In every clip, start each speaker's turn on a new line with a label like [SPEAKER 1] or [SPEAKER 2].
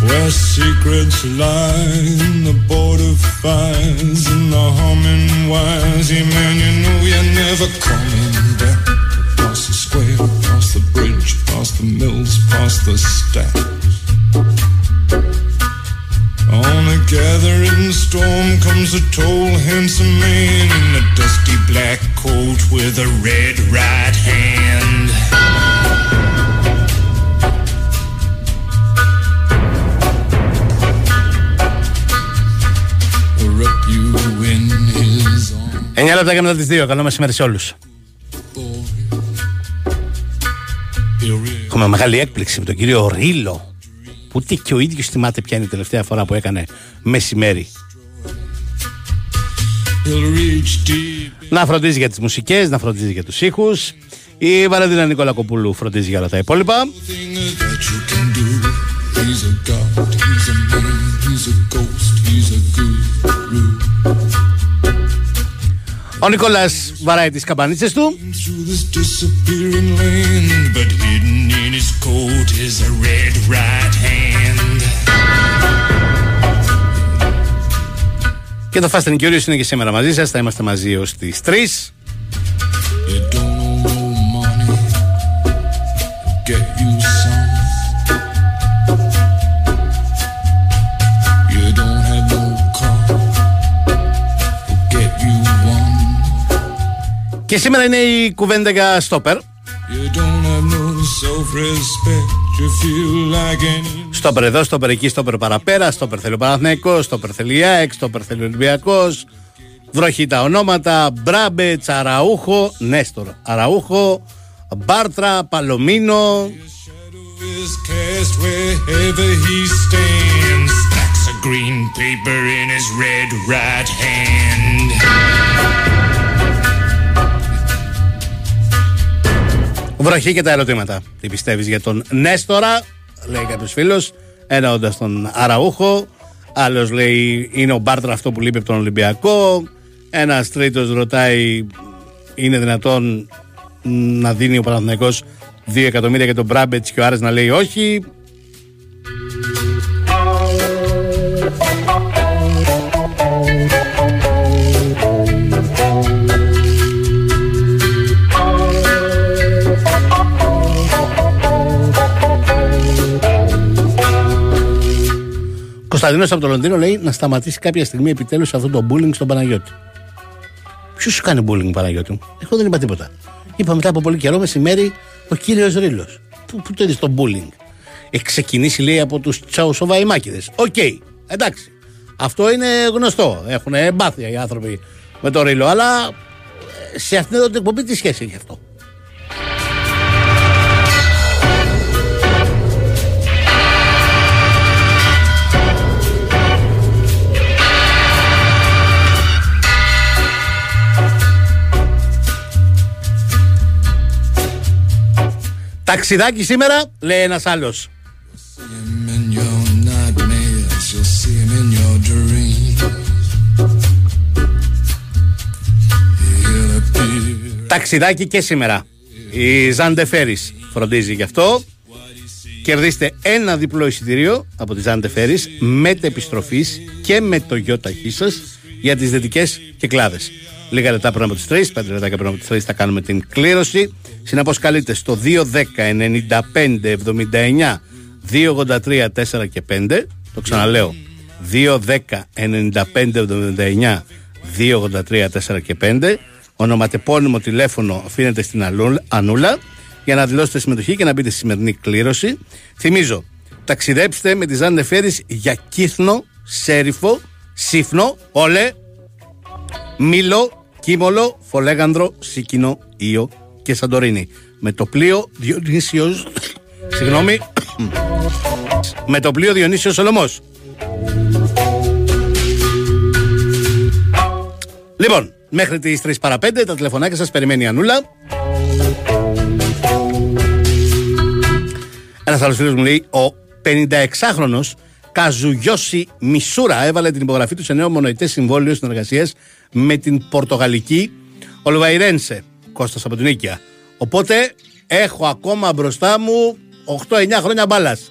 [SPEAKER 1] Where secrets lie in the border fires and the humming wires. Yeah, man, you know you're never coming back. Past the square, past the bridge, past the mills, past the stacks. On a gathering storm comes a tall, handsome man in a dusty black coat with a red right hand.
[SPEAKER 2] 9 λεπτά και μετά τις 2. Καλό μεσημέρι σε όλους.
[SPEAKER 1] He'll re-
[SPEAKER 2] Έχουμε μεγάλη έκπληξη με τον κύριο Ρίλο. Που ούτε και ο ίδιος θυμάται ποια είναι η τελευταία φορά που έκανε μεσημέρι.
[SPEAKER 1] he'll reach deep
[SPEAKER 2] Να φροντίζει για τις μουσικές, να φροντίζει για τους ήχους. Η Βαραντίνα Νικόλα Κοπούλου φροντίζει για όλα τα υπόλοιπα.
[SPEAKER 1] thing that you can do. He's a god, he's a man, he's a ghost, he's a guru.
[SPEAKER 2] Ο Νικόλας βαράει τις καμπανίτσες του. Και το φάσμα είναι και είναι και σήμερα μαζί σας. Θα είμαστε μαζί ως τις 3. Και σήμερα είναι η κουβέντα για στόπερ.
[SPEAKER 1] You don't have no self-respect, you feel like an
[SPEAKER 2] Στόπερ εδώ, στόπερ εκεί, στόπερ παραπέρα. Στόπερ θέλει ο Παναθηναϊκός, στόπερ θέλει η ΑΕΚ, στόπερ θέλει ο Ολυμπιακός. Βροχή τα ονόματα. Μπράμπετ, Αραούχο, Νέστορ. Αραούχο, Μπάρτρα, Παλομίνο.
[SPEAKER 1] is cast wherever he stands. Stacks of green paper in his red right hand.
[SPEAKER 2] Βροχή και τα ερωτήματα. Τι πιστεύεις για τον Νέστορα, λέει κάποιος φίλος, εννοώντας τον Αραούχο. Άλλος λέει είναι ο Μπάρτρα αυτό που λείπει από τον Ολυμπιακό. Ένας τρίτος ρωτάει, είναι δυνατόν να δίνει ο Παναθηναϊκός 2 εκατομμύρια για τον Μπράμπετς και ο Άρης να λέει όχι; Κωνσταντίνο από το Λονδίνο λέει να σταματήσει κάποια στιγμή επιτέλους αυτό το bullying στον Παναγιώτη. Ποιος σου κάνει bullying, Παναγιώτη μου; Εγώ δεν είπα τίποτα. Είπα μετά από πολύ καιρό μεσημέρι ο κύριος Ρήλο. Πού, πού το είδες το bullying; Έχει ξεκινήσει λέει από τους Τσαουσοβαϊμάκηδες. Οκ, εντάξει. Αυτό είναι γνωστό. Έχουν εμπάθεια οι άνθρωποι με το Ρήλο. Αλλά ε, σε αυτήν εδώ την εκπομπή τι σχέση έχει αυτό; Ταξιδάκι σήμερα, λέει ένας άλλος.
[SPEAKER 1] Him in your nightmares, you'll see him in your dreams. He'll appear
[SPEAKER 2] Ταξιδάκι και σήμερα. Η Ζάντε Φέρις φροντίζει γι' αυτό. Κερδίστε ένα διπλό εισιτήριο από τη Ζάντε Φέρις με επιστροφή και με το γιο ταχύ σας για τις δυτικές κυκλάδε. Λίγα λεπτά πριν από τις 3, 5 λεπτά πριν από τις 3 θα κάνουμε την κλήρωση. Συνεπώ καλείτε στο 210 95 79 283 4 και 5. Το ξαναλέω. 210 95 79 283 4 και 5. Ονοματεπώνυμο τηλέφωνο αφήνετε στην Αλούλ- Ανούλα για να δηλώσετε συμμετοχή και να μπείτε στη σημερινή κλήρωση. Θυμίζω, ταξιδέψτε με τη Ζάντε Φέρης για Κύθνο, Σέριφο, Σύφνο, Όλε, Μήλο, Κίμολο, Φολέγανδρο, Σίκινο, Ήο και Σαντορίνη. Με το πλοίο Διονύσιος... Συγγνώμη. με το πλοίο Διονύσιος Σολομός. Λοιπόν, μέχρι τις 3 παρα 5 τα τηλεφωνάκια σας περιμένει η Ανούλα. Ένας άλλος φίλος μου λέει, ο 56χρονος Καζουγιώση Μισούρα έβαλε την υπογραφή του σε νέο μονοητέ συμβόλαιο συνεργασίας με την Πορτογαλική Ολβαϊρένσε, Κώστας από την Νίκαια. Οπότε
[SPEAKER 3] έχω ακόμα μπροστά μου 8-9 χρόνια μπάλας.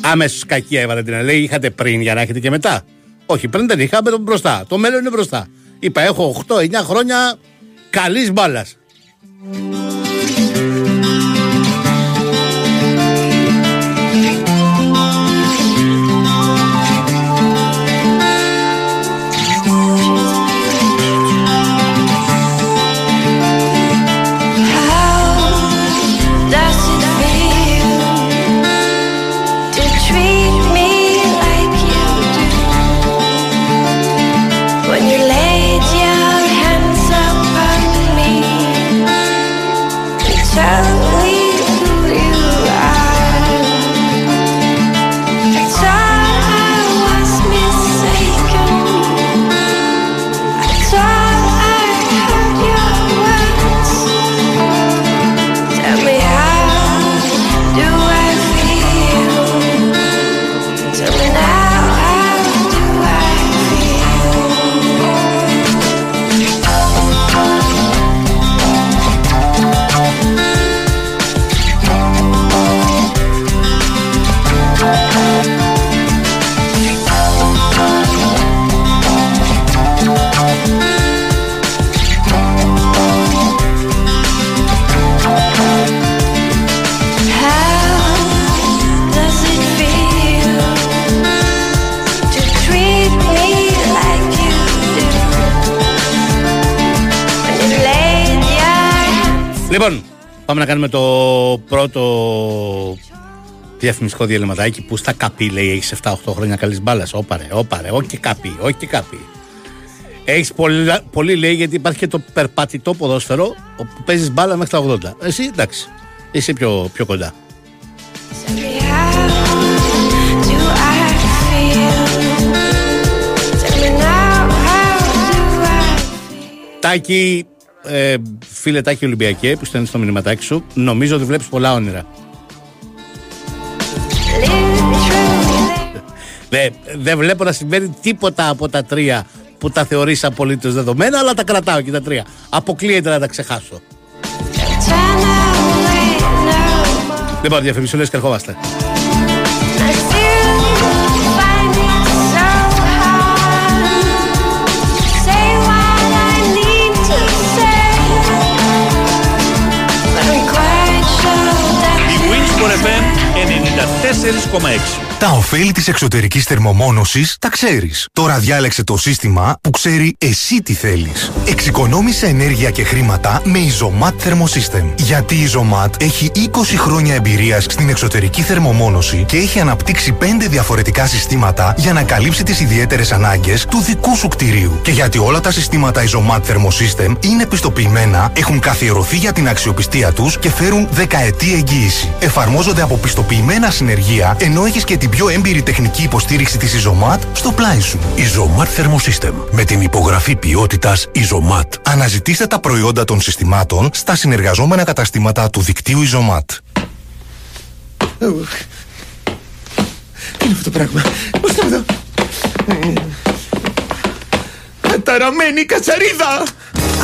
[SPEAKER 3] Άμεσος κακή έβαλε την λέει: Είχατε πριν για να έχετε και μετά. Όχι, πριν δεν είχαμε το μπροστά. Το μέλλον είναι μπροστά. Είπα: Έχω 8-9 χρόνια καλής μπάλας. Πρώτο διαφημιστικό διαλυματάκι που στα καπί λέει έχεις 7-8 χρόνια καλής μπάλας. Όπαρε, όπαρε, όχι και καπί, όχι και καπί. Έχεις πολύ, πολύ λέει γιατί υπάρχει και το περπατητό ποδόσφαιρο όπου παίζεις μπάλα μέχρι τα 80. Εσύ εντάξει, είσαι πιο, πιο κοντά. Τάκη, ε, φίλε Τάκη Ολυμπιακέ που στέλνεις στο μηνυματάκι σου, νομίζω ότι βλέπεις πολλά όνειρα. Δεν δε βλέπω να συμβαίνει τίποτα από τα τρία που τα θεωρείς απολύτως δεδομένα, αλλά τα κρατάω και τα τρία. Αποκλείεται να τα ξεχάσω. Λοιπόν, διαφημισούλες και ερχόμαστε.
[SPEAKER 4] eles como é Comex.
[SPEAKER 5] Τα ωφέλη της εξωτερικής θερμομόνωσης τα ξέρεις. Τώρα διάλεξε το σύστημα που ξέρει εσύ τι θέλεις. Εξοικονόμησε ενέργεια και χρήματα με Isomat Thermosystem. Γιατί η Isomat έχει 20 χρόνια εμπειρίας στην εξωτερική θερμομόνωση και έχει αναπτύξει 5 διαφορετικά συστήματα για να καλύψει τις ιδιαίτερες ανάγκες του δικού σου κτηρίου. Και γιατί όλα τα συστήματα Isomat Thermosystem είναι πιστοποιημένα, έχουν καθιερωθεί για την αξιοπιστία τους και φέρουν δεκαετή εγγύηση. Εφαρμόζονται από πιστοποιημένα συνεργεία, ενώ έχεις και την πιο έμπειρη τεχνική υποστήριξη της Isomat στο πλάι σου.
[SPEAKER 6] Isomat Thermosystem. Με την υπογραφή ποιότητας Isomat.
[SPEAKER 5] Αναζητήστε τα προϊόντα των συστημάτων στα συνεργαζόμενα καταστήματα του δικτύου Isomat.
[SPEAKER 7] Τι είναι αυτό το πράγμα; Πώς το εδώ. Καταραμένη κατσαρίδα.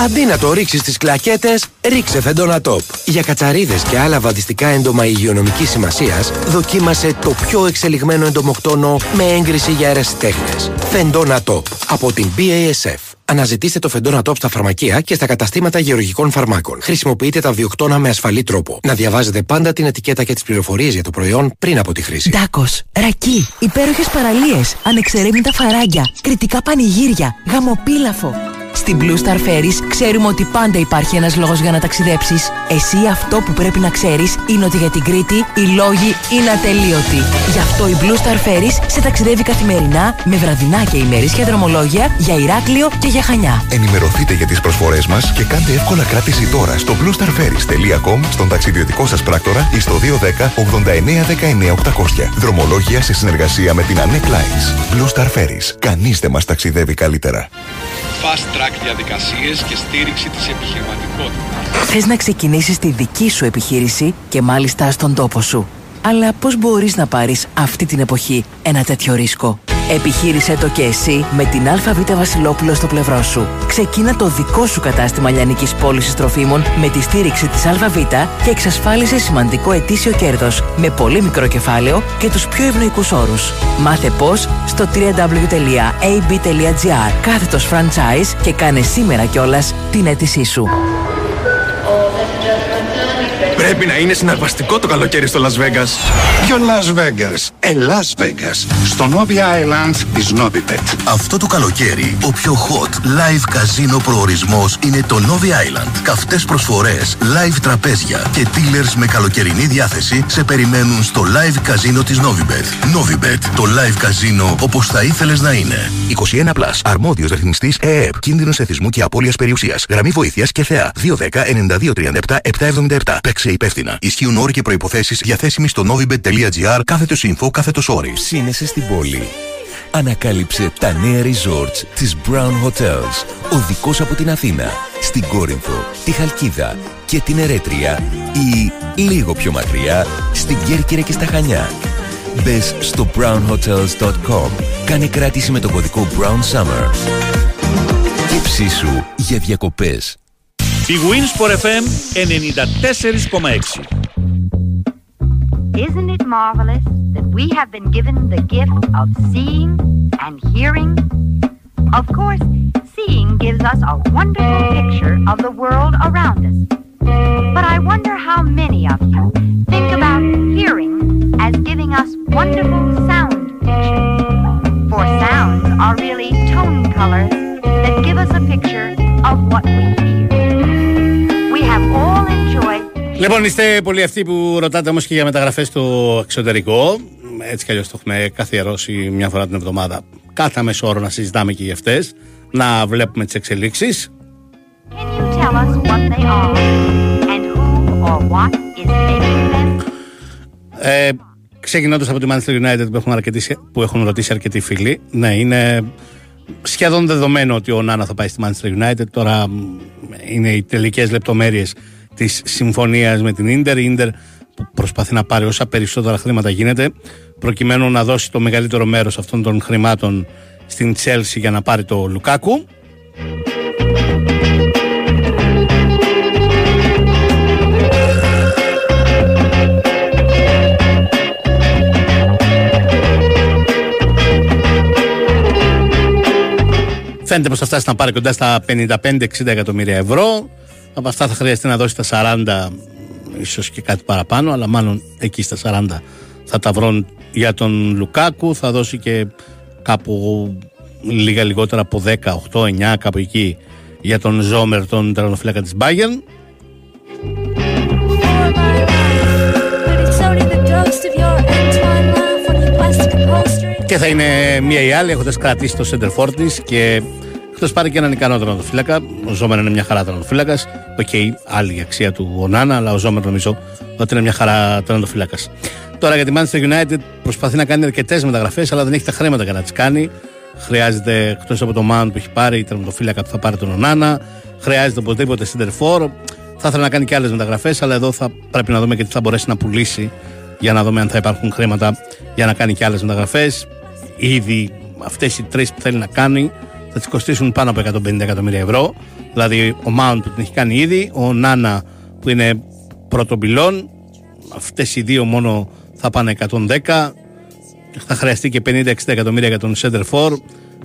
[SPEAKER 6] Αντί να το ρίξεις στις κλακέτες, ρίξε Φεντόνα Top. Για κατσαρίδες και άλλα βαδιστικά έντομα υγειονομικής σημασίας, δοκίμασε το πιο εξελιγμένο εντομοκτόνο με έγκριση για αιρεσιτέχνες. Φεντόνα Top από την BASF. Αναζητήστε το Φεντόνα Top στα φαρμακεία και στα καταστήματα γεωργικών φαρμάκων. Χρησιμοποιείτε τα βιοκτώνα με ασφαλή τρόπο. Να διαβάζετε πάντα την ετικέτα και τις πληροφορίες για το προϊόν πριν από τη χρήση.
[SPEAKER 8] Ντάκος, ρακί, υπέροχες παραλίες, ανεξερεύνητα φαράγγια, κριτικά πανηγύρια, γαμοπίλαφο. Στην Blue Star Ferries ξέρουμε ότι πάντα υπάρχει ένας λόγος για να ταξιδέψεις. Εσύ αυτό που πρέπει να ξέρεις είναι ότι για την Κρήτη οι λόγοι είναι ατελείωτοι. Γι' αυτό η Blue Star Ferries σε ταξιδεύει καθημερινά με βραδινά και ημερήσια δρομολόγια για Ηράκλειο και για Χανιά.
[SPEAKER 9] Ενημερωθείτε για τις προσφορές μας και κάντε εύκολα κράτηση τώρα στο bluestarferries.com, στον ταξιδιωτικό σας πράκτορα ή στο 210 89 19 800. Δρομολόγια σε συνεργασία με την Anec Lines. Blue Star Ferries. Κανείς δεν μας ταξιδεύει καλύτερα.
[SPEAKER 10] Fast track διαδικασίες και στήριξη της επιχειρηματικότητας.
[SPEAKER 8] Θες να ξεκινήσεις τη δική σου επιχείρηση και μάλιστα στον τόπο σου. Αλλά πώς μπορείς να πάρεις αυτή την εποχή ένα τέτοιο ρίσκο; Επιχείρησε το και εσύ με την ΑΒ Βασιλόπουλο στο πλευρό σου. Ξεκίνα το δικό σου κατάστημα λιανικής πώλησης τροφίμων με τη στήριξη της ΑΒ και εξασφάλισε σημαντικό ετήσιο κέρδος με πολύ μικρό κεφάλαιο και τους πιο ευνοϊκούς όρους. Μάθε πώς στο www.ab.gr κάθετος franchise και κάνε σήμερα κιόλας την αίτησή σου.
[SPEAKER 11] Πρέπει να είναι συναρπαστικό το καλοκαίρι στο Las Vegas.
[SPEAKER 12] Ποιο Las Vegas? Ε, Las Vegas. Στο Novi Island της Novibet.
[SPEAKER 9] Αυτό το καλοκαίρι, ο πιο hot live καζίνο προορισμός είναι το Novi Island. Καυτές προσφορές, live τραπέζια και dealers με καλοκαιρινή διάθεση σε περιμένουν στο live καζίνο της Novibet. Novibet, το live καζίνο όπως θα ήθελες να είναι.
[SPEAKER 13] 21 Plus, αρμόδιος ρυθμιστής ΕΕΠ, κίνδυνος εθισμού και απώλειας περιουσίας. Γραμμή βοήθειας και θεά 210 9237 777. Παίξε υπεύθυνα. Ισχύουν όροι και προποθέσει διαθέσιμοι στο novibet.gr κάθετος info κάθετος όρι.
[SPEAKER 14] Ψήνεσαι στην πόλη. Ανακάλυψε τα νέα resorts της Brown Hotels. Οδικός από την Αθήνα, στην Κόρινθο, τη Χαλκίδα και την Ερέτρια ή λίγο πιο μακριά στην Κέρκυρα και στα Χανιά. Μπες στο brownhotels.com, κάνε κράτηση με το κωδικό Brown Summer και ψήσου για διακοπές
[SPEAKER 4] Η Winsport FM 94,6
[SPEAKER 15] Isn't it marvelous that we have been given the gift of seeing and hearing? Of course, seeing gives us a wonderful picture of the world around us. But I wonder how many of you think about hearing as giving us wonderful sound pictures. For sounds are really tone colors that give us a picture of what we hear.
[SPEAKER 2] Λοιπόν, είστε πολλοί αυτοί που ρωτάτε όμως και για μεταγραφές στο εξωτερικό. Έτσι κι αλλιώς το έχουμε καθιερώσει μια φορά την εβδομάδα. Κάθε μέσο όρο να συζητάμε και για αυτές. Να βλέπουμε τις εξελίξεις.
[SPEAKER 15] Can you tell us what they are; And who or what is making them?
[SPEAKER 2] Ε, Ξεκινώντας από τη Manchester United που έχουν, αρκετοί, που έχουν ρωτήσει αρκετοί φίλοι. Ναι, είναι σχεδόν δεδομένο ότι ο Νάνα θα πάει στη Manchester United. Τώρα μ, είναι οι τελικές λεπτομέρειες της συμφωνίας με την Ίντερ. Η Ίντερ που προσπαθεί να πάρει όσα περισσότερα χρήματα γίνεται προκειμένου να δώσει το μεγαλύτερο μέρος αυτών των χρημάτων στην Chelsea για να πάρει το Λουκάκου. Φαίνεται πως θα φτάσει να πάρει κοντά στα 55-60 εκατομμύρια ευρώ. Από αυτά θα χρειαστεί να δώσει τα 40, ίσως και κάτι παραπάνω, αλλά μάλλον εκεί στα 40 θα τα βρουν για τον Λουκάκου. Θα δώσει και κάπου λίγα λιγότερα από 10, 8, 9, κάπου εκεί για τον Ζόμερ, τον τερανοφύλακα της Bayern. Και θα είναι μία ή άλλη έχοντας κρατήσει το σέντερ φορ της και εκτός πάρει και έναν ικανό τερματοφύλακα. Ο Ζόμερ είναι μια χαρά τερματοφύλακας. Οκ, άλλη η αξία του Ονάνα, αλλά ο Ζόμερ νομίζω ότι είναι μια χαρά τερματοφύλακας. Τώρα για τη Manchester United προσπαθεί να κάνει αρκετές μεταγραφές, αλλά δεν έχει τα χρήματα για να τις κάνει. Χρειάζεται εκτός από το Mount που έχει πάρει, η τερματοφύλακα που θα πάρει τον Ονάνα. Χρειάζεται οπωσδήποτε σέντερ φορ. Θα ήθελα να κάνει και άλλες μεταγραφές, αλλά εδώ θα πρέπει να δούμε και τι θα μπορέσει να πουλήσει για να δούμε αν θα υπάρχουν χρήματα για να κάνει και άλλες μεταγραφές. Ήδη αυτές οι τρεις που θέλει να κάνει θα τις κοστίσουν πάνω από 150 εκατομμύρια ευρώ. Δηλαδή ο Mount που την έχει κάνει ήδη, ο Νάνα που είναι πρώτο πυλόν. Αυτές οι δύο μόνο θα πάνε 110. Θα χρειαστεί και 50-60 εκατομμύρια για τον Center for,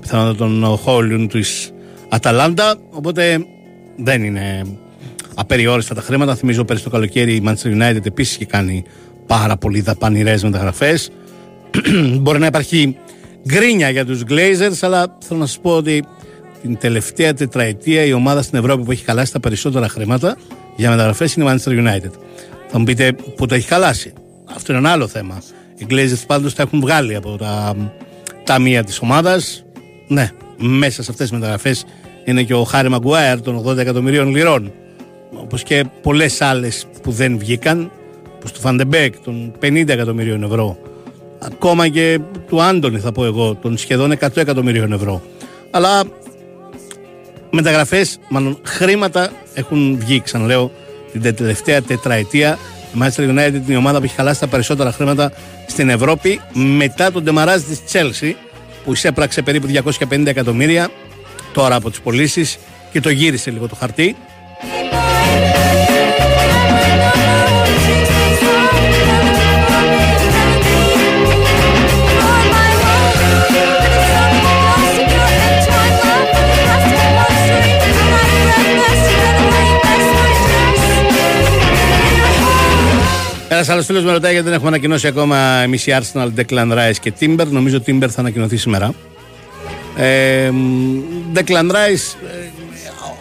[SPEAKER 2] πιθανότατα τον Χόλιουν της Αταλάντα. Οπότε δεν είναι απεριόριστα τα χρήματα. Θυμίζω πέρυσι το καλοκαίρι η Manchester United επίσης είχε κάνει πάρα πολύ δαπανηρές μεταγραφές. Μπορεί να υπάρχει γκρίνια για τους Glazers, αλλά θέλω να σας πω ότι την τελευταία τετραετία η ομάδα στην Ευρώπη που έχει χαλάσει τα περισσότερα χρήματα για μεταγραφές είναι η Manchester United. Θα μου πείτε που το έχει χαλάσει. Αυτό είναι ένα άλλο θέμα. Οι Glazers πάντως τα έχουν βγάλει από τα ταμεία της ομάδας. Ναι, μέσα σε αυτές τις μεταγραφές είναι και ο Χάρη Μαγκουάερ των 80 εκατομμυρίων λιρών. Όπως και πολλές άλλες που δεν βγήκαν, όπως του Φαν ντε Μπέεκ των 50 εκατομμυρίων ευρώ ακόμα και του Άντονι θα πω εγώ, των σχεδόν 100 εκατομμυρίων ευρώ. Αλλά μεταγραφές, μάλλον χρήματα έχουν βγει, ξαναλέω, την τελευταία τετραετία. Η Manchester United είναι η ομάδα που έχει χαλάσει τα περισσότερα χρήματα στην Ευρώπη μετά τον τεμαράζ της Chelsea που εισέπραξε περίπου 250 εκατομμύρια τώρα από τις πωλήσεις και το γύρισε λίγο το χαρτί. Ένας άλλος φίλος με ρωτάει γιατί δεν έχουμε ανακοινώσει ακόμα εμείς οι Arsenal, Declan Rice και Timber. Νομίζω Timber θα ανακοινωθεί σήμερα. Ε, Declan Rice,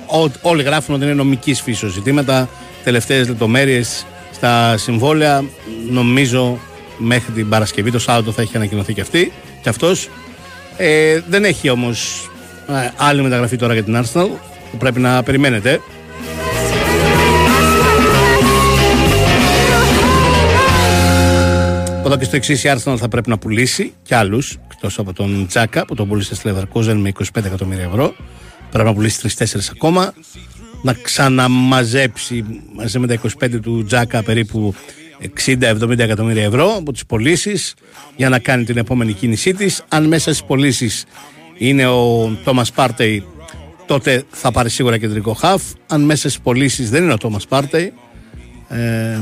[SPEAKER 2] ε, όλοι γράφουν ότι είναι νομικής φύσεως ζητήματα. Τελευταίες λεπτομέρειες στα συμβόλαια. Νομίζω μέχρι την Παρασκευή, το Σάββατο θα έχει ανακοινωθεί και αυτή. Και αυτός. Ε, δεν έχει όμως ε, άλλη μεταγραφή τώρα για την Arsenal που πρέπει να περιμένετε. Από εδώ και στο εξής, η Arsenal θα πρέπει να πουλήσει και άλλους εκτός από τον Τζάκα που τον πούλησε στη Leverkusen με 25 εκατομμύρια ευρώ. Πρέπει να πουλήσει 3-4 ακόμα. Να ξαναμαζέψει μαζί με τα 25 του Τζάκα περίπου 60-70 εκατομμύρια ευρώ από τις πωλήσεις για να κάνει την επόμενη κίνησή της. Αν μέσα στις πωλήσεις είναι ο Τόμα Πάρτεϊ, τότε θα πάρει σίγουρα κεντρικό χαφ. Αν μέσα στις πωλήσεις δεν είναι ο Τόμα Πάρτεϊ, ε,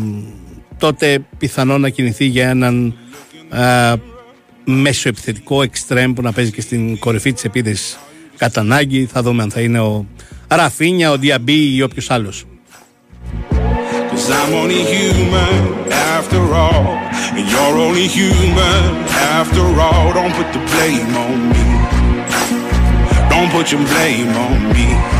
[SPEAKER 2] τότε πιθανό να κινηθεί για έναν ε, μέσο επιθετικό εξτρέμ που να παίζει και στην κορυφή της επίδεσης κατά ανάγκη. Θα δούμε αν θα είναι ο Ραφίνια, ο Διαμπή ή όποιος άλλος. Cause I'm only human after all And you're only human after all Don't put the blame on me Don't put your blame on me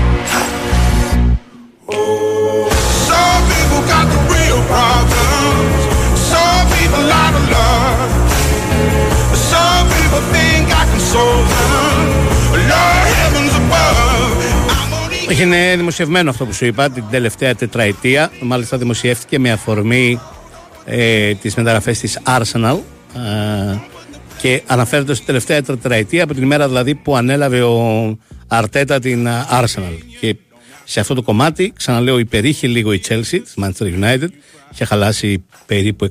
[SPEAKER 2] είναι δημοσιευμένο αυτό που σου είπα την τελευταία τετραετία. Μάλιστα δημοσιεύτηκε με αφορμή ε, τις μεταγραφές της Arsenal ε, και αναφέρεται στην τελευταία τετραετία από την ημέρα δηλαδή που ανέλαβε ο Αρτέτα την Arsenal. Και σε αυτό το κομμάτι, ξαναλέω, υπερήχε λίγο η Chelsea της Manchester United. Είχε χαλάσει περίπου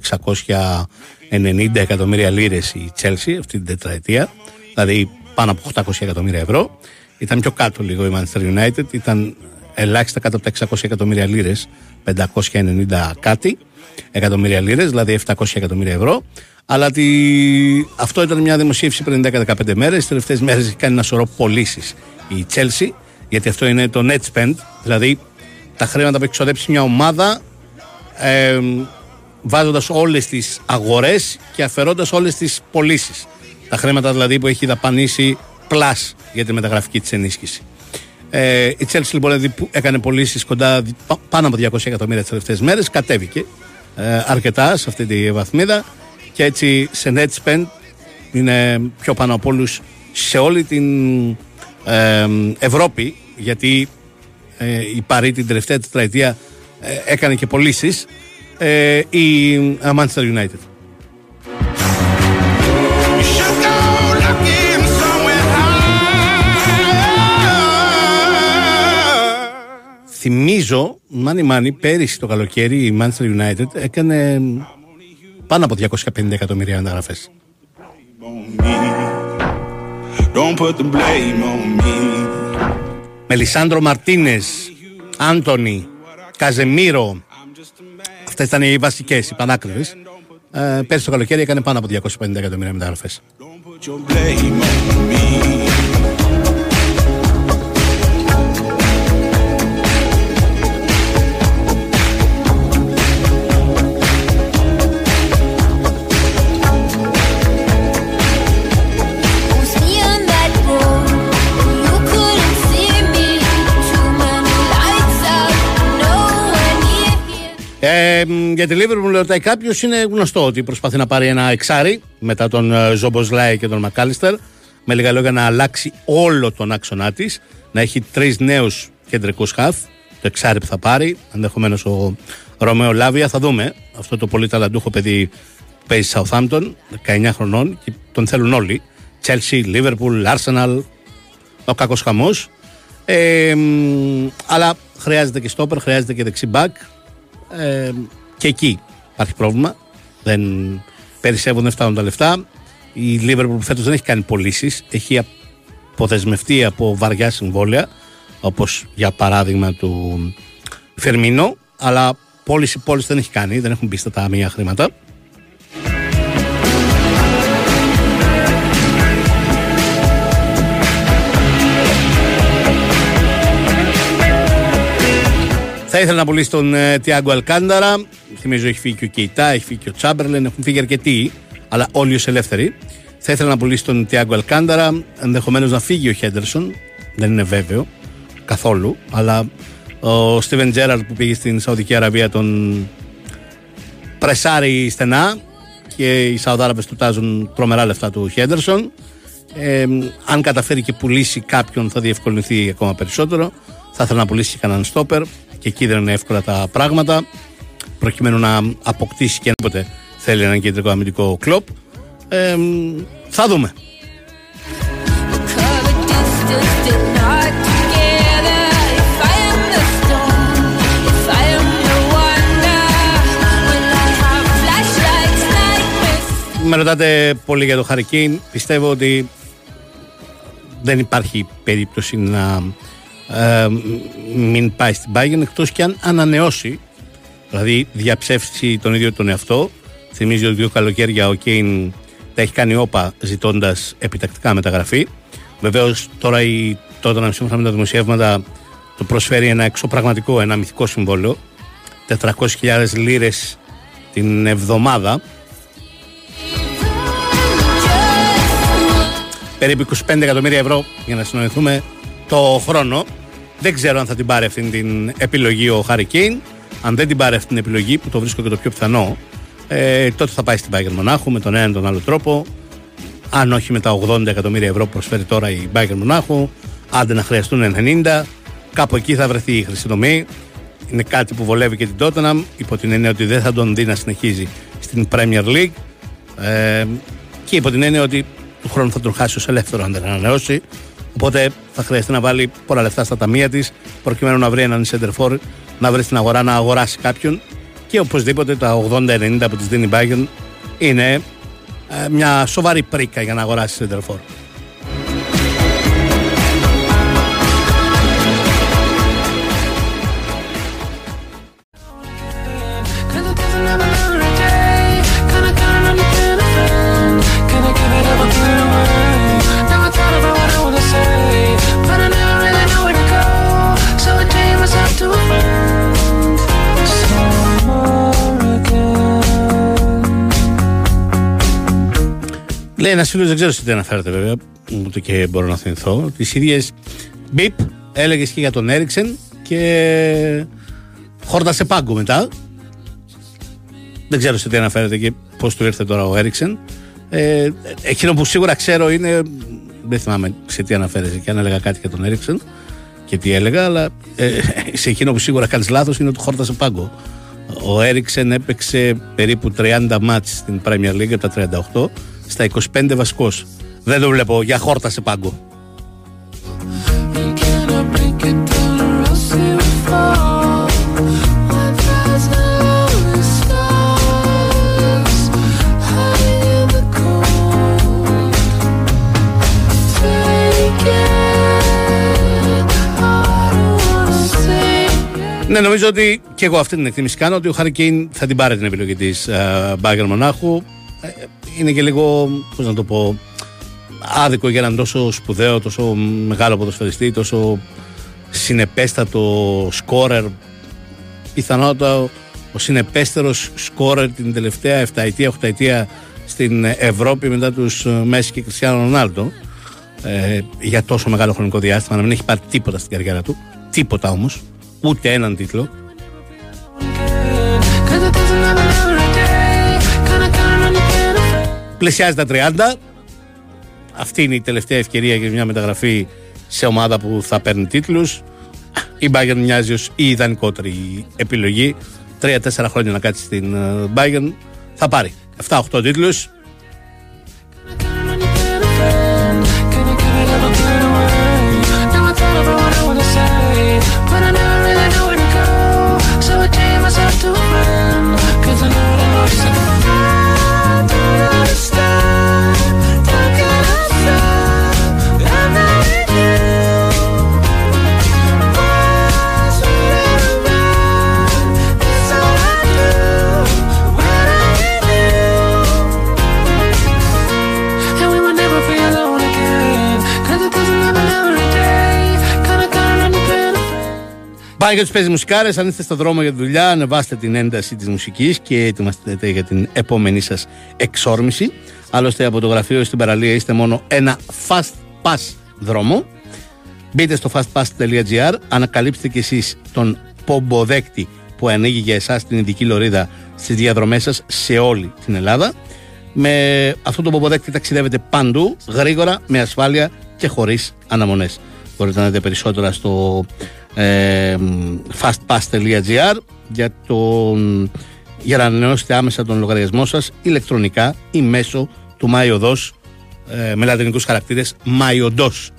[SPEAKER 2] 690 εκατομμύρια λίρες η Chelsea αυτή την τετραετία. Δηλαδή πάνω από 800 εκατομμύρια ευρώ. Ήταν πιο κάτω λίγο η Manchester United. Ήταν ελάχιστα κάτω από τα 600 εκατομμύρια λίρες, 590 κάτι εκατομμύρια λίρες, δηλαδή 700 εκατομμύρια ευρώ. Αλλά τη... αυτό ήταν μια δημοσίευση πριν 10-15 μέρες. Τις τελευταίες μέρες έχει κάνει ένα σωρό πωλήσεις η Chelsea, γιατί αυτό είναι το net spend, δηλαδή τα χρήματα που έχει ξοδέψει μια ομάδα ε, βάζοντας όλες τις αγορές και αφαιρώντας όλες τις πωλήσεις. Τα χρήματα δηλαδή που έχει δαπανίσει plus για τη μεταγραφική της ενίσχυση. Ε, η Chelsea λοιπόν έκανε πωλήσεις κοντά πάνω από 200 εκατομμύρια τις τελευταίες μέρες. Κατέβηκε ε, αρκετά σε αυτή τη βαθμίδα και έτσι σε net spend είναι πιο πάνω από όλους σε όλη την ε, Ευρώπη γιατί ε, η Παρή την τελευταία τετραετία ε, έκανε και πωλήσεις ε, η Manchester United. Θυμίζω, μάνι μάνι, πέρυσι το καλοκαίρι η Manchester United έκανε πάνω από 250 εκατομμύρια μεταγραφές. Μελισάνδρο Μαρτίνες, Άντωνη, Καζεμίρο. Αυτές ήταν οι βασικές, οι πανάκριβες. Ε, πέρυσι το καλοκαίρι έκανε πάνω από 250 εκατομμύρια μεταγραφές. Ε, για τη Λίβερπουλ ρωτάει κάποιος, είναι γνωστό ότι προσπαθεί να πάρει ένα εξάρι μετά τον ε, Σομποσλάι και τον Μακάλιστερ. Με λίγα λόγια να αλλάξει όλο τον άξονά της, να έχει τρεις νέους κεντρικούς χαφ. Το εξάρι που θα πάρει, ενδεχομένως ο Ρομέο Λάβια. Θα δούμε αυτό το πολύ ταλαντούχο παιδί που παίζει Southampton, 19 χρονών και τον θέλουν όλοι. Chelsea, Liverpool, Arsenal, ο κακός χαμός. Ε, αλλά χρειάζεται και στόπερ, χρειάζεται και δεξί μπακ. Ε, και εκεί υπάρχει πρόβλημα. Δεν περισσεύουν, δεν φτάνουν τα λεφτά. Η Λίβερπουλ φέτος δεν έχει κάνει πωλήσεις. Έχει αποδεσμευτεί από βαριά συμβόλαια, όπως για παράδειγμα του Φερμίνο. Αλλά πώληση πώληση δεν έχει κάνει, δεν έχουν μπει στα ταμεία χρήματα. Θα ήθελα να πουλήσει τον ε, Τιάγκο Αλκάνταρα. Θυμίζω έχει φύγει και ο Κεϊτά, έχει φύγει και ο Τσάμπερλεν, έχουν φύγει αρκετοί, αλλά όλοι ως ελεύθεροι. Θα ήθελα να πουλήσει τον Τιάγκο Αλκάνταρα, ενδεχομένως να φύγει ο Χέντερσον. Δεν είναι βέβαιο καθόλου, αλλά ο Στίβεν Τζέραρτ που πήγε στην Σαουδική Αραβία τον πρεσάρει στενά και οι Σαουδάραβες του τάζουν τρομερά λεφτά του Χέντερσον. Ε, αν καταφέρει και πουλήσει κάποιον θα διευκολυνθεί ακόμα περισσότερο. Θα ήθελα να πουλήσει και κανέναν στόπερ και εκεί δεν είναι εύκολα τα πράγματα προκειμένου να αποκτήσει και όποτε θέλει έναν κεντρικό αμυντικό κλοπ. Ε, θα δούμε. Με ρωτάτε πολύ για το Χαρικίν. Πιστεύω ότι δεν υπάρχει περίπτωση να ε, μην πάει στην Bayern εκτός και αν ανανεώσει δηλαδή διαψεύσει τον ίδιο τον εαυτό. Θυμίζει ότι δύο καλοκαίρια ο Κέιν τα έχει κάνει όπα ζητώντας επιτακτικά μεταγραφή. Βεβαίως τώρα η τότε να σύμφωνα με τα δημοσιεύματα το προσφέρει ένα εξωπραγματικό, ένα μυθικό συμβόλαιο. 400.000 λίρες την εβδομάδα. Περίπου 25 εκατομμύρια ευρώ για να συνοηθούμε το χρόνο δεν ξέρω αν θα την πάρει αυτή την επιλογή ο Χάρη Κέιν. Αν δεν την πάρει αυτή την επιλογή, που το βρίσκω και το πιο πιθανό, ε, τότε θα πάει στην Bayern Μονάχου με τον ένα ή τον άλλο τρόπο. Αν όχι με τα 80 εκατομμύρια ευρώ που προσφέρει τώρα η Bayern Μονάχου, άντε να χρειαστούν 90, κάπου εκεί θα βρεθεί η χρυσή τομή. Είναι κάτι που βολεύει και την Tottenham, υπό την έννοια ότι δεν θα τον δει να συνεχίζει στην Premier League. Ε, και υπό την έννοια ότι του χρόνου θα τον χάσει ως ελεύθερο αν δεν ανανεώσει. Οπότε θα χρειαστεί να βάλει πολλά λεφτά στα ταμεία της προκειμένου να βρει έναν center να βρει στην αγορά να αγοράσει κάποιον. Και οπωσδήποτε τα 80-90 που της δίνει η Bayern είναι ε, μια σοβαρή πρίκα για να αγοράσει center Λέει ένας φίλος, δεν ξέρω σε τι αναφέρεται βέβαια, ούτε και μπορώ να θυμηθώ. Τις ίδιες μπιπ έλεγες και για τον Έριξεν και χόρτασε πάγκο μετά. Δεν ξέρω σε τι αναφέρεται και πώς του ήρθε τώρα ο Έριξεν. Ε, εκείνο που σίγουρα ξέρω είναι. Δεν θυμάμαι σε τι αναφέρεται και αν έλεγα κάτι για τον Έριξεν και τι έλεγα, αλλά ε, σε εκείνο που σίγουρα κάνεις λάθος είναι ότι χόρτασε πάγκο. Ο Έριξεν έπαιξε περίπου 30 μάτς στην Premier League από τα 38 στα 25 βασικός. Δεν το βλέπω για χόρτα σε πάγκο. Ναι, νομίζω ότι και εγώ αυτή την εκτίμηση κάνω ότι ο Χαρικέιν θα την πάρει την επιλογή της uh, Μονάχου. Ε, είναι και λίγο, πώς να το πω, άδικο για έναν τόσο σπουδαίο, τόσο μεγάλο ποδοσφαιριστή, τόσο συνεπέστατο σκόρερ. Πιθανότατα ο συνεπέστερος σκόρερ την τελευταία 7 ετία, 8 ετία στην Ευρώπη μετά τους Μέση και Κριστιανό Ρονάλντο. Ε, για τόσο μεγάλο χρονικό διάστημα να μην έχει πάρει τίποτα στην καριέρα του. Τίποτα όμως. Ούτε έναν τίτλο. Πλησιάζει τα 30. Αυτή είναι η τελευταία ευκαιρία για μια μεταγραφή σε ομάδα που θα παίρνει τίτλους. Η Bayern μοιάζει ως η ιδανικότερη επιλογή. Τρία-τέσσερα χρόνια να κάτσει στην ε, Bayern. Θα πάρει 7-8 τίτλους. Πάει για τους παίζει μουσικάρες. Αν είστε στο δρόμο για τη δουλειά, ανεβάστε την ένταση της μουσικής και ετοιμαστείτε για την επόμενή σας εξόρμηση. Άλλωστε, από το γραφείο στην παραλία είστε μόνο ένα fast pass δρόμο. Μπείτε στο fastpass.gr, ανακαλύψτε κι εσείς τον πομποδέκτη που ανοίγει για εσάς την ειδική λωρίδα στις διαδρομές σας σε όλη την Ελλάδα. Με αυτό το πομποδέκτη ταξιδεύετε παντού, γρήγορα, με ασφάλεια και χωρίς αναμονές. Μπορείτε να δείτε περισσότερα στο ε, fastpass.gr για, τον, για να ανανεώσετε άμεσα τον λογαριασμό σας ηλεκτρονικά ή μέσω του MyOdos ε, με λατινικούς χαρακτήρες MyOdos.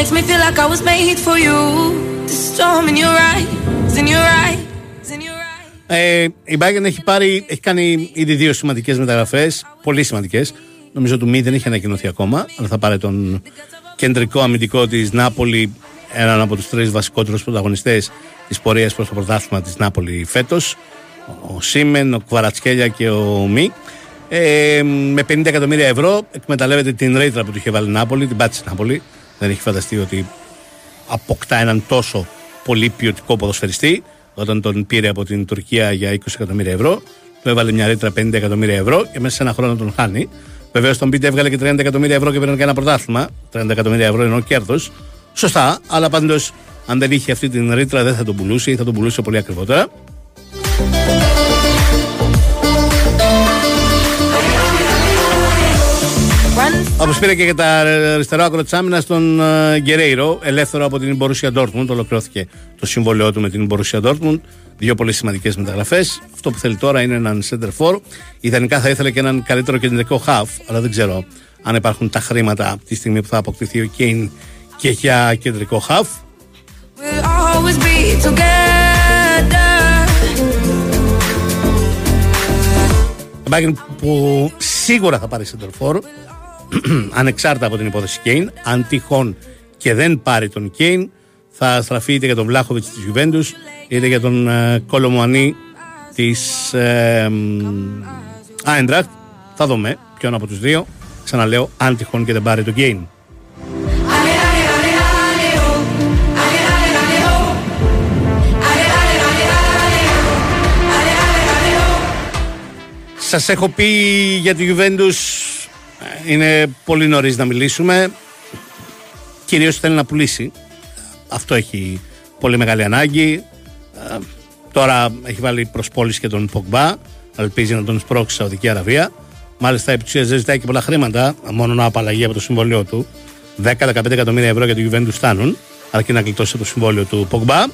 [SPEAKER 3] makes me feel like I was made for you. The storm in your eyes, in your eyes.
[SPEAKER 2] Ε, η Bayern έχει, πάρει, έχει κάνει ήδη δύο σημαντικές μεταγραφές, πολύ σημαντικές. Νομίζω του Μη δεν έχει ανακοινωθεί ακόμα, αλλά θα πάρει τον κεντρικό αμυντικό της Νάπολη, έναν από τους τρεις βασικότερους πρωταγωνιστές της πορείας προς το πρωτάθλημα της Νάπολη φέτος. Ο Σίμεν, ο Κβαρατσχέλια και ο Μη. Ε, με 50 εκατομμύρια ευρώ εκμεταλλεύεται την ρήτρα που του είχε βάλει η Νάπολη, την πάτησε Νάπολη. Δεν έχει φανταστεί ότι αποκτά έναν τόσο πολύ ποιοτικό ποδοσφαιριστή όταν τον πήρε από την Τουρκία για 20 εκατομμύρια ευρώ. Του έβαλε μια ρήτρα 50 εκατομμύρια ευρώ και μέσα σε ένα χρόνο τον χάνει. Βεβαίως τον πείτε έβγαλε και 30 εκατομμύρια ευρώ και πήρε και ένα πρωτάθλημα. 30 εκατομμύρια ευρώ είναι ο κέρδος. Σωστά, αλλά πάντως αν δεν είχε αυτή την ρήτρα δεν θα τον πουλούσε ή θα τον πουλούσε πολύ ακριβότερα. Όπως πήρε και για τα αριστερό άκρο της άμυνας στον Γκερέιρο, ελεύθερο από την Μπορουσία Ντόρτμουντ. Ολοκληρώθηκε το συμβολαιό του με την Μπορουσία Ντόρτμουντ. Δύο πολύ σημαντικές μεταγραφές. Αυτό που θέλει τώρα είναι έναν center for. Ιδανικά θα ήθελε και έναν καλύτερο κεντρικό half, αλλά δεν ξέρω αν υπάρχουν τα χρήματα τη στιγμή που θα αποκτηθεί ο Κέιν και για κεντρικό half. Μπάγκεν που σίγουρα θα πάρει center for ανεξάρτητα από την υπόθεση Κέιν, αν τυχόν και δεν πάρει τον Κέιν, θα στραφεί είτε για τον Βλάχοβιτς της Γιουβέντους, είτε για τον ε, Κολομουανί της ε, Άιντραχτ. Θα δούμε ποιον από τους δύο. Ξαναλέω, αν τυχόν και δεν πάρει τον Κέιν. Σας έχω πει για τη Juventus είναι πολύ νωρίς να μιλήσουμε. Κυρίως θέλει να πουλήσει. Αυτό έχει πολύ μεγάλη ανάγκη. Ε, τώρα έχει βάλει προσπόληση και τον Πογμπά. Ελπίζει να τον σπρώξει στη Σαουδική Αραβία. Μάλιστα, επί της ζητάει και πολλά χρήματα, μόνο να απαλλαγεί από το συμβόλαιό του. 10-15 εκατομμύρια ευρώ για τη Juventus φτάνουν, αρκεί να γλιτώσει το συμβόλαιο του Πογμπά.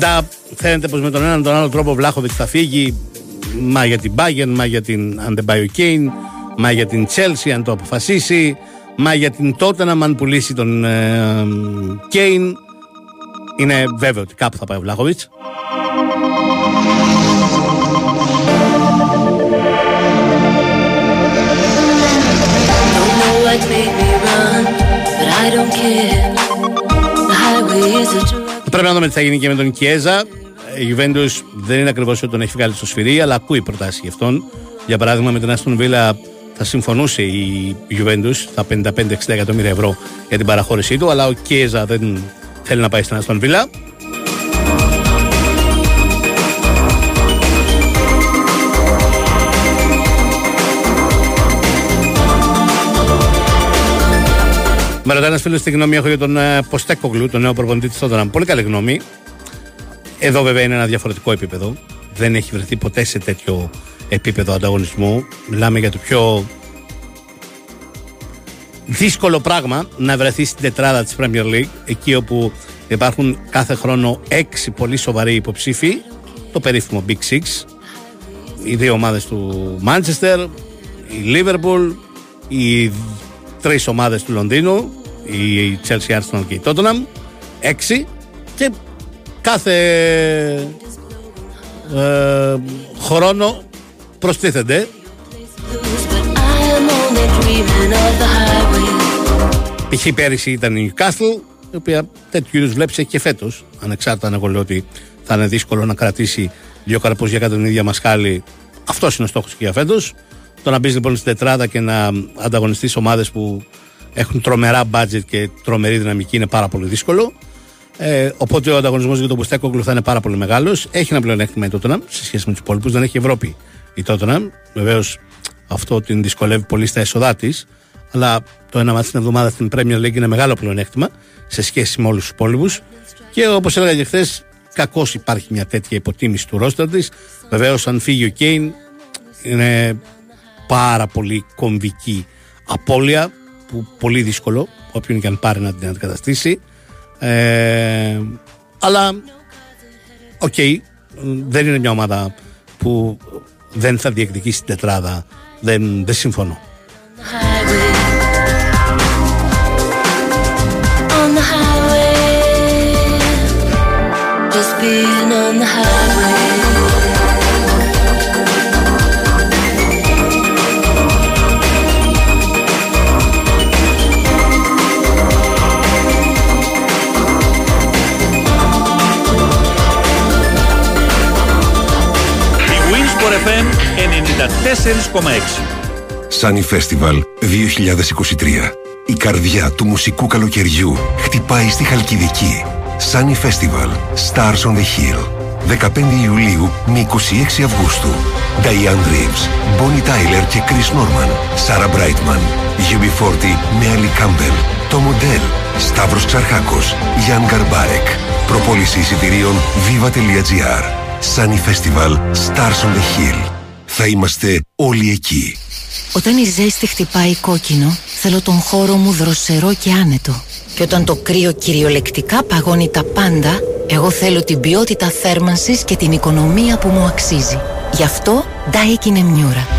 [SPEAKER 2] Μετά φαίνεται πως με τον έναν τον άλλο τρόπο ο Βλάχοβιτς θα φύγει. Μα για την Bayern, μα για την αν δεν πάει ο Κέιν, μα για την Chelsea αν το αποφασίσει, μα για την Tottenham αν πουλήσει τον ε, Κέιν. Είναι βέβαιο ότι κάπου θα πάει ο Βλάχοβιτς. Πρέπει να δούμε τι θα γίνει και με τον Κιέζα. Η Juventus δεν είναι ακριβώς ότι τον έχει βγάλει στο σφυρί, αλλά ακούει προτάσεις γι' αυτόν. Για παράδειγμα, με την Αστον Βίλα θα συμφωνούσε η Juventus τα 55-60 εκατομμύρια ευρώ για την παραχώρησή του, αλλά ο Κιέζα δεν θέλει να πάει στην Αστον Βίλα. Με ρωτάει ένας φίλος τη γνώμη έχω για τον uh, Ποστέκογλου, τον νέο προπονητή της Τόταναμ. Πολύ καλή γνώμη. Εδώ βέβαια είναι ένα διαφορετικό επίπεδο. Δεν έχει βρεθεί ποτέ σε τέτοιο επίπεδο ανταγωνισμού. Μιλάμε για το πιο δύσκολο πράγμα να βρεθεί στην τετράδα της Premier League εκεί όπου υπάρχουν κάθε χρόνο έξι πολύ σοβαροί υποψήφοι το περίφημο Big Six οι δύο ομάδες του Manchester η Liverpool οι τρεις ομάδες του Λονδίνου η Chelsea Arsenal και η Tottenham έξι και κάθε ε, χρόνο προστίθενται Π.χ. πέρυσι ήταν η Newcastle, η οποία τέτοιου είδους βλέψει και φέτος. Ανεξάρτητα αν εγώ λέω ότι θα είναι δύσκολο να κρατήσει δύο καρπούζια κατά την ίδια μασχάλη. Αυτός είναι ο στόχος και για φέτος. Το να μπεις λοιπόν στην τετράδα και να ανταγωνιστείς ομάδες που έχουν τρομερά budget και τρομερή δυναμική είναι πάρα πολύ δύσκολο. Ε, οπότε ο ανταγωνισμός για τον Μπουστέκογλου θα είναι πάρα πολύ μεγάλος. Έχει ένα πλεονέκτημα η Τότοναμ σε σχέση με τους υπόλοιπους. Δεν έχει Ευρώπη η Τότοναμ. Βεβαίως αυτό την δυσκολεύει πολύ στα έσοδά της. Αλλά το ένα μάτι την εβδομάδα στην Premier League είναι μεγάλο πλεονέκτημα σε σχέση με όλους τους υπόλοιπους. Και όπως έλεγα και χθες, κακώς υπάρχει μια τέτοια υποτίμηση του ρόστερ της. Βεβαίως, αν φύγει ο Κέιν, είναι πάρα πολύ κομβική απώλεια που πολύ δύσκολο όποιον και αν πάρει να την αντικαταστήσει. Ε, αλλά, οκ, δεν είναι μια ομάδα που δεν θα διεκδικήσει την τετράδα. Δεν, δεν συμφωνώ.
[SPEAKER 4] FM 94,6.
[SPEAKER 16] Sunny Festival 2023. Η καρδιά του μουσικού καλοκαιριού χτυπάει στη Χαλκιδική. Sunny Festival Stars on the Hill. 15 Ιουλίου με 26 Αυγούστου. Diane Reeves, Bonnie Tyler και Chris Norman. Sarah Brightman, UB40 με Ali Campbell. Το μοντέλ Σταύρος Ξαρχάκος, Γιάν Γκαρμπάρεκ. Προπόληση εισιτηρίων viva.gr. Sunny Festival Stars on the Hill. Θα είμαστε όλοι εκεί.
[SPEAKER 17] Όταν η ζέστη χτυπάει κόκκινο, θέλω τον χώρο μου δροσερό και άνετο. Και όταν το κρύο κυριολεκτικά παγώνει τα πάντα, εγώ θέλω την ποιότητα θέρμανσης και την οικονομία που μου αξίζει. Γι' αυτό Daikin Emnura.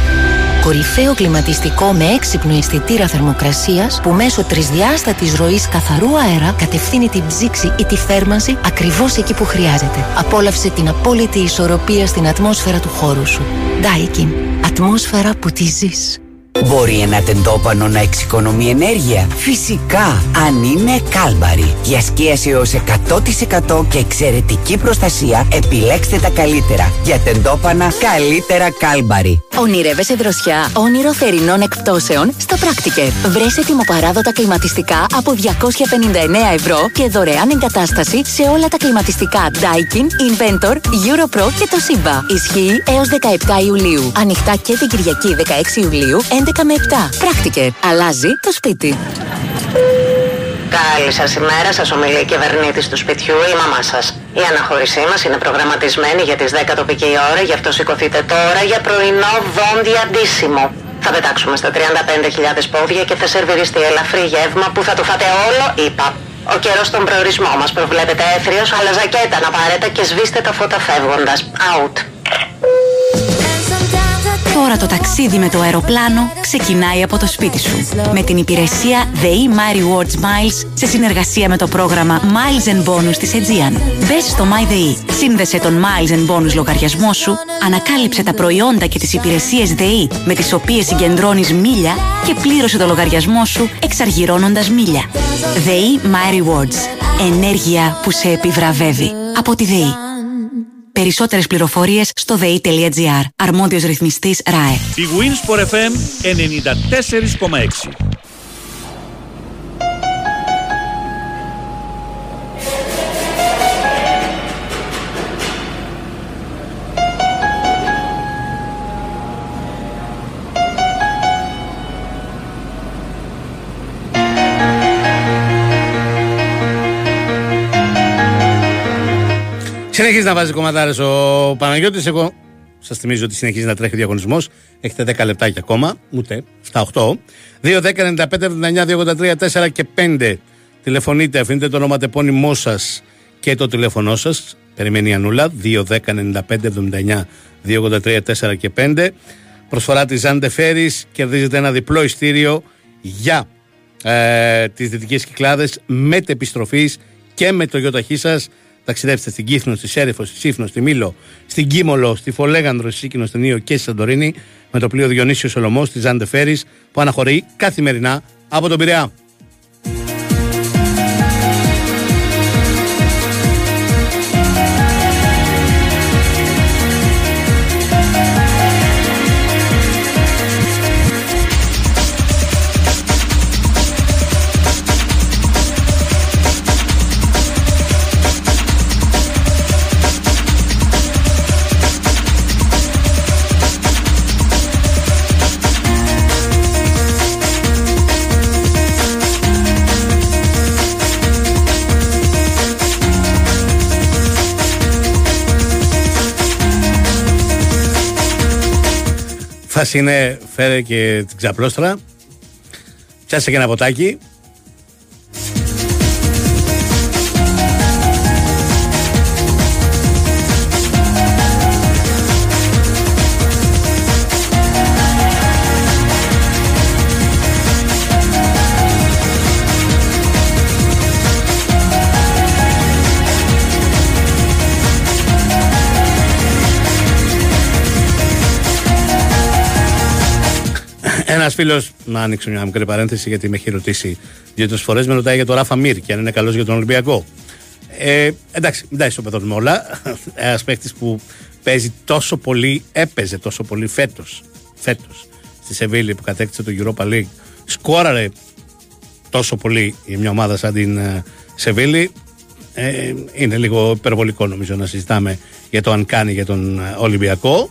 [SPEAKER 17] Κορυφαίο κλιματιστικό με έξυπνο αισθητήρα θερμοκρασίας που μέσω τρισδιάστατης ροής καθαρού αέρα κατευθύνει την ψήξη ή τη θέρμανση ακριβώς εκεί που χρειάζεται. Απόλαυσε την απόλυτη ισορροπία στην ατμόσφαιρα του χώρου σου. Daikin. Ατμόσφαιρα που τη ζεις.
[SPEAKER 18] Μπορεί ένα τεντόπανο να εξοικονομεί ενέργεια. Φυσικά, αν είναι κάλμπαρη. Για σκίαση έως 100% και εξαιρετική προστασία, επιλέξτε τα καλύτερα. Για τεντόπανα, καλύτερα κάλμπαρη.
[SPEAKER 19] Ονειρεύεσαι δροσιά, όνειρο θερινών εκπτώσεων; Στο πράκτικε. Βρες ετοιμοπαράδοτα κλιματιστικά από 259 ευρώ και δωρεάν εγκατάσταση σε όλα τα κλιματιστικά Daikin, Inventor, Europro και το Simba. Ισχύει έως 17 Ιουλίου. Ανοιχτά και την Κυριακή 16 Ιουλίου, 11 με 7. Πράκτικε. Αλλάζει το σπίτι.
[SPEAKER 20] Καλή σας ημέρα, σας ομιλεί η κυβερνήτη του σπιτιού, η μαμά σας. Η αναχώρησή μας είναι προγραμματισμένη για τις 10 τοπική ώρα, γι' αυτό σηκωθείτε τώρα για πρωινό δόντια ντύσιμο. Θα πετάξουμε στα 35.000 πόδια και θα σερβιριστεί ελαφρύ γεύμα που θα το φάτε όλο, είπα. Ο καιρός στον προορισμό μας προβλέπεται έθριος, αλλά ζακέτα να πάρετε και σβήστε τα φώτα φεύγοντας. Out.
[SPEAKER 19] Τώρα το ταξίδι με το αεροπλάνο ξεκινάει από το σπίτι σου. Με την υπηρεσία The E-My Rewards Miles σε συνεργασία με το πρόγραμμα Miles and Bonus της Aegean. Μπες στο MyDE, σύνδεσε τον Miles and Bonus λογαριασμό σου, ανακάλυψε τα προϊόντα και τις υπηρεσίες ΔΕΗ με τις οποίες συγκεντρώνεις μίλια και πλήρωσε το λογαριασμό σου εξαργυρώνοντας μίλια. ΔΕΗ My Rewards. Ενέργεια που σε επιβραβεύει. Από τη ΔΕΗ. Περισσότερες πληροφορίες στο dei.gr. Αρμόδιος ρυθμιστής ΡΑΕ.
[SPEAKER 4] Η Wins for FM 94,6.
[SPEAKER 2] Συνεχίζει να βάζει κομματάρες ο Παναγιώτης. Εγώ σας θυμίζω ότι συνεχίζει να τρέχει ο διαγωνισμός. Έχετε 10 λεπτάκια ακόμα, ούτε 7-8. 2, 10, 95, 79, 283, 4 και 5. Τηλεφωνείτε, αφήνετε το όνομα τεπώνυμό σας και το τηλέφωνό σας. Περιμένει η Ανούλα. 2, 10, 95, 79, 283, 4 και 5. Προσφορά της Ζάντε Φέρι. Κερδίζετε ένα διπλό ειστήριο για ε, τις Δυτικές Κυκλάδες μετεπιστροφή και με το γιοταχή σα. Ταξιδέψτε στην Κύθνο, στη Σέριφο, στη Σύφνο, στη Μήλο, στην Κίμολο, στη Φολέγανδρο, στη Σίκινο, στην Ήο και στη Σαντορίνη με το πλοίο Διονύσιος Σολομός τη Ζάντε Φέρι που αναχωρεί καθημερινά από τον Πειραιά. Είναι φέρε και την ξαπλώστρα. Πιάσε και ένα ποτάκι. Ένας φίλος, να ανοίξω μια μικρή παρένθεση γιατί με έχει ρωτήσει δύο-τρεις φορές, με ρωτάει για το Ράφα Μύρ και αν είναι καλός για τον Ολυμπιακό. Ε, εντάξει, μην τα ισοπεδώνουμε όλα. Ένας παίκτης που παίζει τόσο πολύ, έπαιζε τόσο πολύ φέτος. Φέτος, στη Σεβίλη που κατέκτησε το Europa League. Σκόραρε τόσο πολύ για μια ομάδα σαν την ε, Σεβίλη. Ε, είναι λίγο υπερβολικό νομίζω να συζητάμε για το αν κάνει για τον ε, Ολυμπιακό.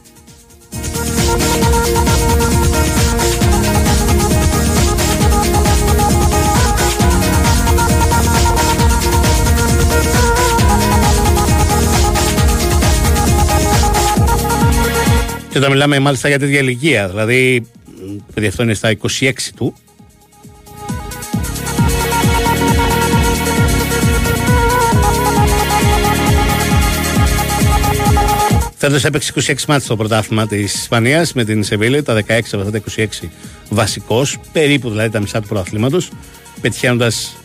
[SPEAKER 2] Και όταν μιλάμε μάλιστα για τέτοια ηλικία, δηλαδή παιδί αυτό είναι στα 26 του. Φέτος έπαιξε 26 μάτια στο πρωτάθλημα της Ισπανίας με την Σεβίλη, τα 16 από αυτά τα 26 βασικός, περίπου δηλαδή τα μισά του πρωταθλήματος, πετυχαίνοντας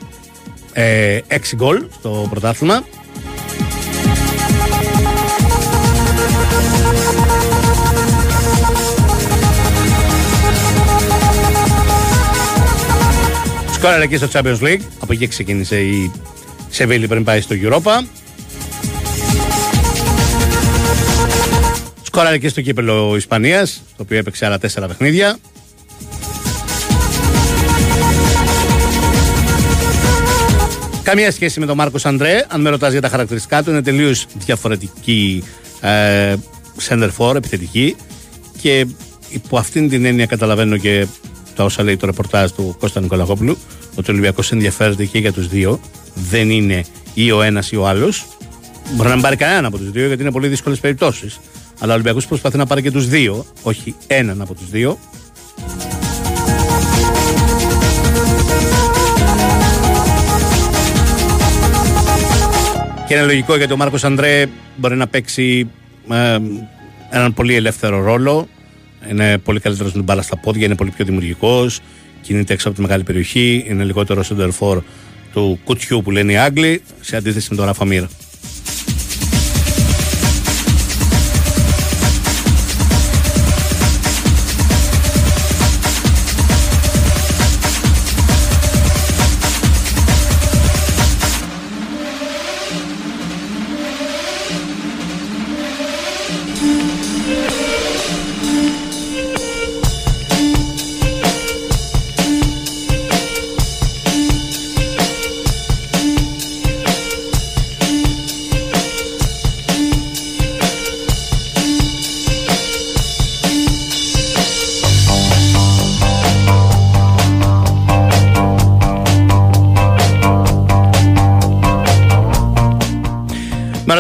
[SPEAKER 2] ε, 6 γκολ στο πρωτάθλημα. Σκόραρε εκεί στο Champions League. Από εκεί ξεκίνησε η Σεβίλη πριν πάει στο Europa. Σκόραρε και στο κύπελο Ισπανίας, το οποίο έπαιξε άλλα τέσσερα παιχνίδια. Καμία σχέση με τον Μάρκος Αντρέ. Αν με ρωτάς για τα χαρακτηριστικά του, είναι τελείως διαφορετική ε, center for, επιθετική. Και υπό αυτήν την έννοια καταλαβαίνω και τα όσα λέει το ρεπορτάζ του Κώστα Νικολακόπουλου, ότι ο Ολυμπιακός ενδιαφέρεται και για τους δύο. Δεν είναι ή ο ένας ή ο άλλος. Μπορεί να μην πάρει κανέναν από τους δύο, γιατί είναι πολύ δύσκολες περιπτώσεις. Αλλά ο Ολυμπιακός προσπαθεί να πάρει και τους δύο, όχι έναν από τους δύο. Και είναι λογικό γιατί ο Μάρκος Αντρέ μπορεί να παίξει ε, έναν πολύ ελεύθερο ρόλο είναι πολύ καλύτερος με την μπάλα στα πόδια, είναι πολύ πιο δημιουργικός, κινείται έξω από τη μεγάλη περιοχή, είναι λιγότερο σεντερφόρ του κουτιού που λένε οι Άγγλοι, σε αντίθεση με τον Ράφα Μύρα.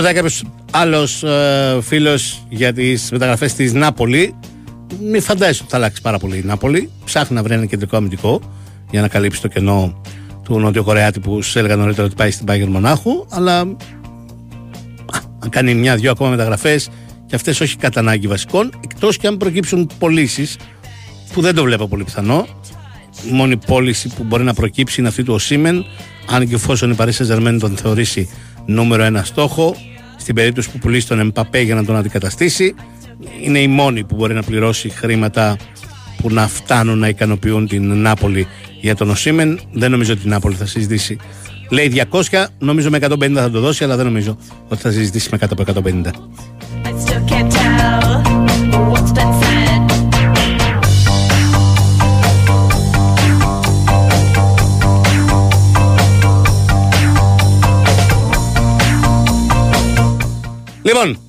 [SPEAKER 2] Ρωτάει κάποιος άλλος ε, φίλος για τις μεταγραφές της Νάπολη. Μην φαντάζεσαι ότι θα αλλάξει πάρα πολύ η Νάπολη. Ψάχνει να βρει ένα κεντρικό αμυντικό για να καλύψει το κενό του Νότιο Κορεάτη που σου έλεγα νωρίτερα ότι πάει στην Πάγερ Μονάχου. Αλλά αν κάνει μια-δυο ακόμα μεταγραφές και αυτές όχι κατά ανάγκη βασικών, εκτός και αν προκύψουν πωλήσεις που δεν το βλέπω πολύ πιθανό. Η μόνη πώληση που μπορεί να προκύψει είναι αυτή του Οσίμεν, αν και εφόσον η Παρίσι Ζερμένη τον θεωρήσει νούμερο ένα στόχο, στην περίπτωση που πουλήσει τον Εμπαπέ για να τον αντικαταστήσει, είναι η μόνη που μπορεί να πληρώσει χρήματα που να φτάνουν να ικανοποιούν την Νάπολη για τον Οσίμεν. Δεν νομίζω ότι η Νάπολη θα συζητήσει. Λέει 200, νομίζω με 150 θα το δώσει, αλλά δεν νομίζω ότι θα συζητήσει με κάτω από 150. Λοιπόν,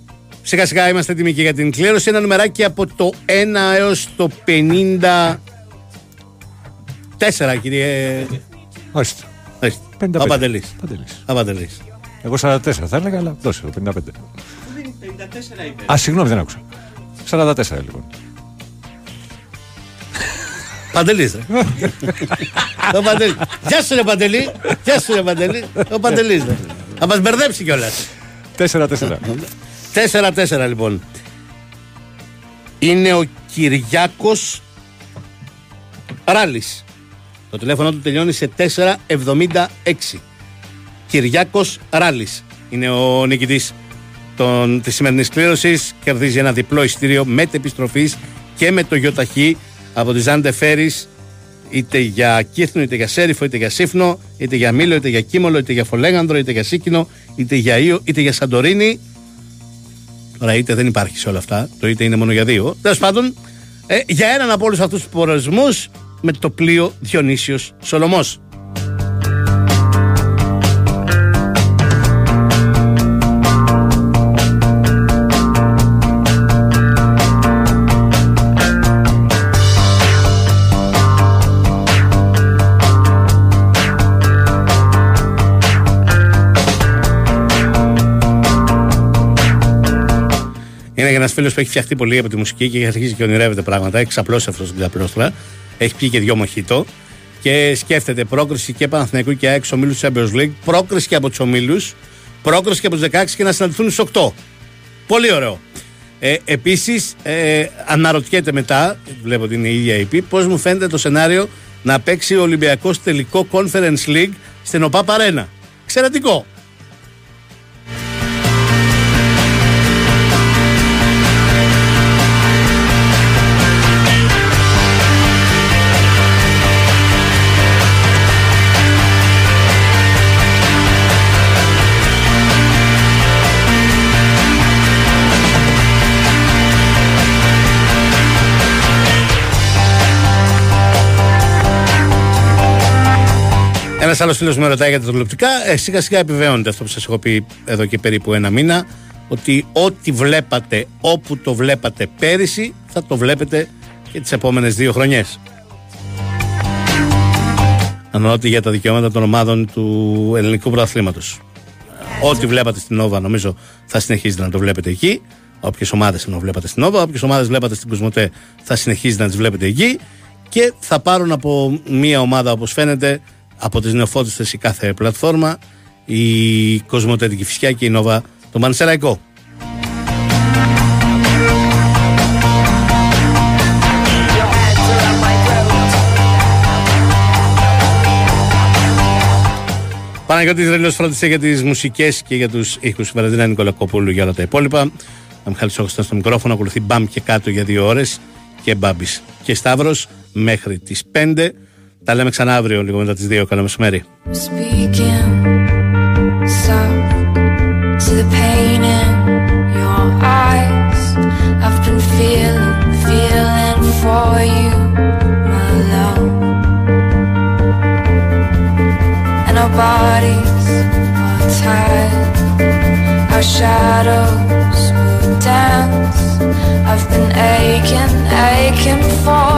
[SPEAKER 2] σιγά σιγά είμαστε έτοιμοι και για την κλήρωση. Ένα νομεράκι από το 1 έως το 54, κύριε.
[SPEAKER 21] Ορίστε.
[SPEAKER 2] Ορίστε.
[SPEAKER 21] 55.
[SPEAKER 2] Ο Παντελής.
[SPEAKER 21] Παντελής.
[SPEAKER 2] Ο Παντελής.
[SPEAKER 21] Εγώ 44 θα έλεγα, αλλά δώσε το 55.
[SPEAKER 2] 54 είπε.
[SPEAKER 21] Α, συγγνώμη, δεν άκουσα. 44 λοιπόν.
[SPEAKER 2] Παντελής ρε. Ο Παντελής. Γεια σου ρε Παντελή. Γεια σου ρε Παντελή. Ο Παντελής ρε. Θα μας μπερδέψει κιόλας.
[SPEAKER 21] 4-4.
[SPEAKER 2] 4-4 λοιπόν. Είναι ο Κυριάκος Ράλης. Το τηλέφωνο του τελειώνει σε 476. Κυριάκος Ράλης είναι ο νικητής των, της σημερινής κλήρωσης. Κερδίζει ένα διπλό ειστήριο με επιστροφής και με το γιοταχή από τη Ζάντε Φέρης είτε για Κύθνο, είτε για Σέριφο, είτε για Σύφνο, είτε για Μήλο, είτε για Κίμολο, είτε για Φολέγανδρο, είτε για Σίκινο, είτε για Ήο, είτε για Σαντορίνη. Τώρα είτε δεν υπάρχει σε όλα αυτά, το είτε είναι μόνο για δύο. Τέλος πάντων, ε, για έναν από όλους αυτούς τους προορισμούς με το πλοίο Διονύσιος Σολομός. Είναι ένας φίλος που έχει φτιαχτεί πολύ από τη μουσική και έχει αρχίσει και ονειρεύεται πράγματα. Έχει ξαπλώσει αυτό στην ξαπλώστρα. Έχει πιει και δυο μοχήτο. Και σκέφτεται πρόκριση και Παναθηναϊκού και ΑΕΚ ομίλους Champions League, πρόκριση και από τους ομίλους, πρόκριση και από τους 16 και να συναντηθούν στου 8. Πολύ ωραίο. Ε, Επίσης, ε, αναρωτιέται μετά, βλέπω ότι είναι η ίδια η πώς μου φαίνεται το σενάριο να παίξει ο Ολυμπιακός τελικό Conference League στην ΟΠΑ Παρένα. Εξαιρετικό. Ένας άλλος φίλος με ρωτάει για τα τηλεοπτικά. Ε, σιγά σιγά επιβεβαιώνεται αυτό που σας έχω πει εδώ και περίπου ένα μήνα. Ότι ό,τι βλέπατε όπου το βλέπατε πέρυσι θα το βλέπετε και τις επόμενες δύο χρονιές. Αναρωτή για τα δικαιώματα των ομάδων του ελληνικού πρωταθλήματος. Ό,τι βλέπατε στην Νόβα νομίζω θα συνεχίζετε να το βλέπετε εκεί. Όποιες ομάδες ενώ βλέπατε στην Νόβα, όποιες ομάδες βλέπατε στην Κοσμοτέ θα συνεχίζετε να τις βλέπετε εκεί. Και θα πάρουν από μία ομάδα όπως φαίνεται από τις νεοφώτιστες η κάθε πλατφόρμα η Κοσμοτέτικη Φυσιά και η Νόβα το Μανσεραϊκό. Παναγιώτης Ρελός φρόντισε για τις μουσικές και για τους ήχους Βαραντίνα Νικολακόπουλου για όλα τα υπόλοιπα. Ο Μιχάλης Όχος στο μικρόφωνο, ακολουθεί μπαμ και κάτω για δύο ώρες και μπάμπης και Σταύρος μέχρι τις 5. Τα λέμε ξανά αύριο λίγο μετά τις 2. Καλό μεσημέρι.
[SPEAKER 3] Speaking soft to the pain in your eyes. I've been feeling, feeling for you, my love. And our bodies are tied, our shadows will dance. I've been aching, aching for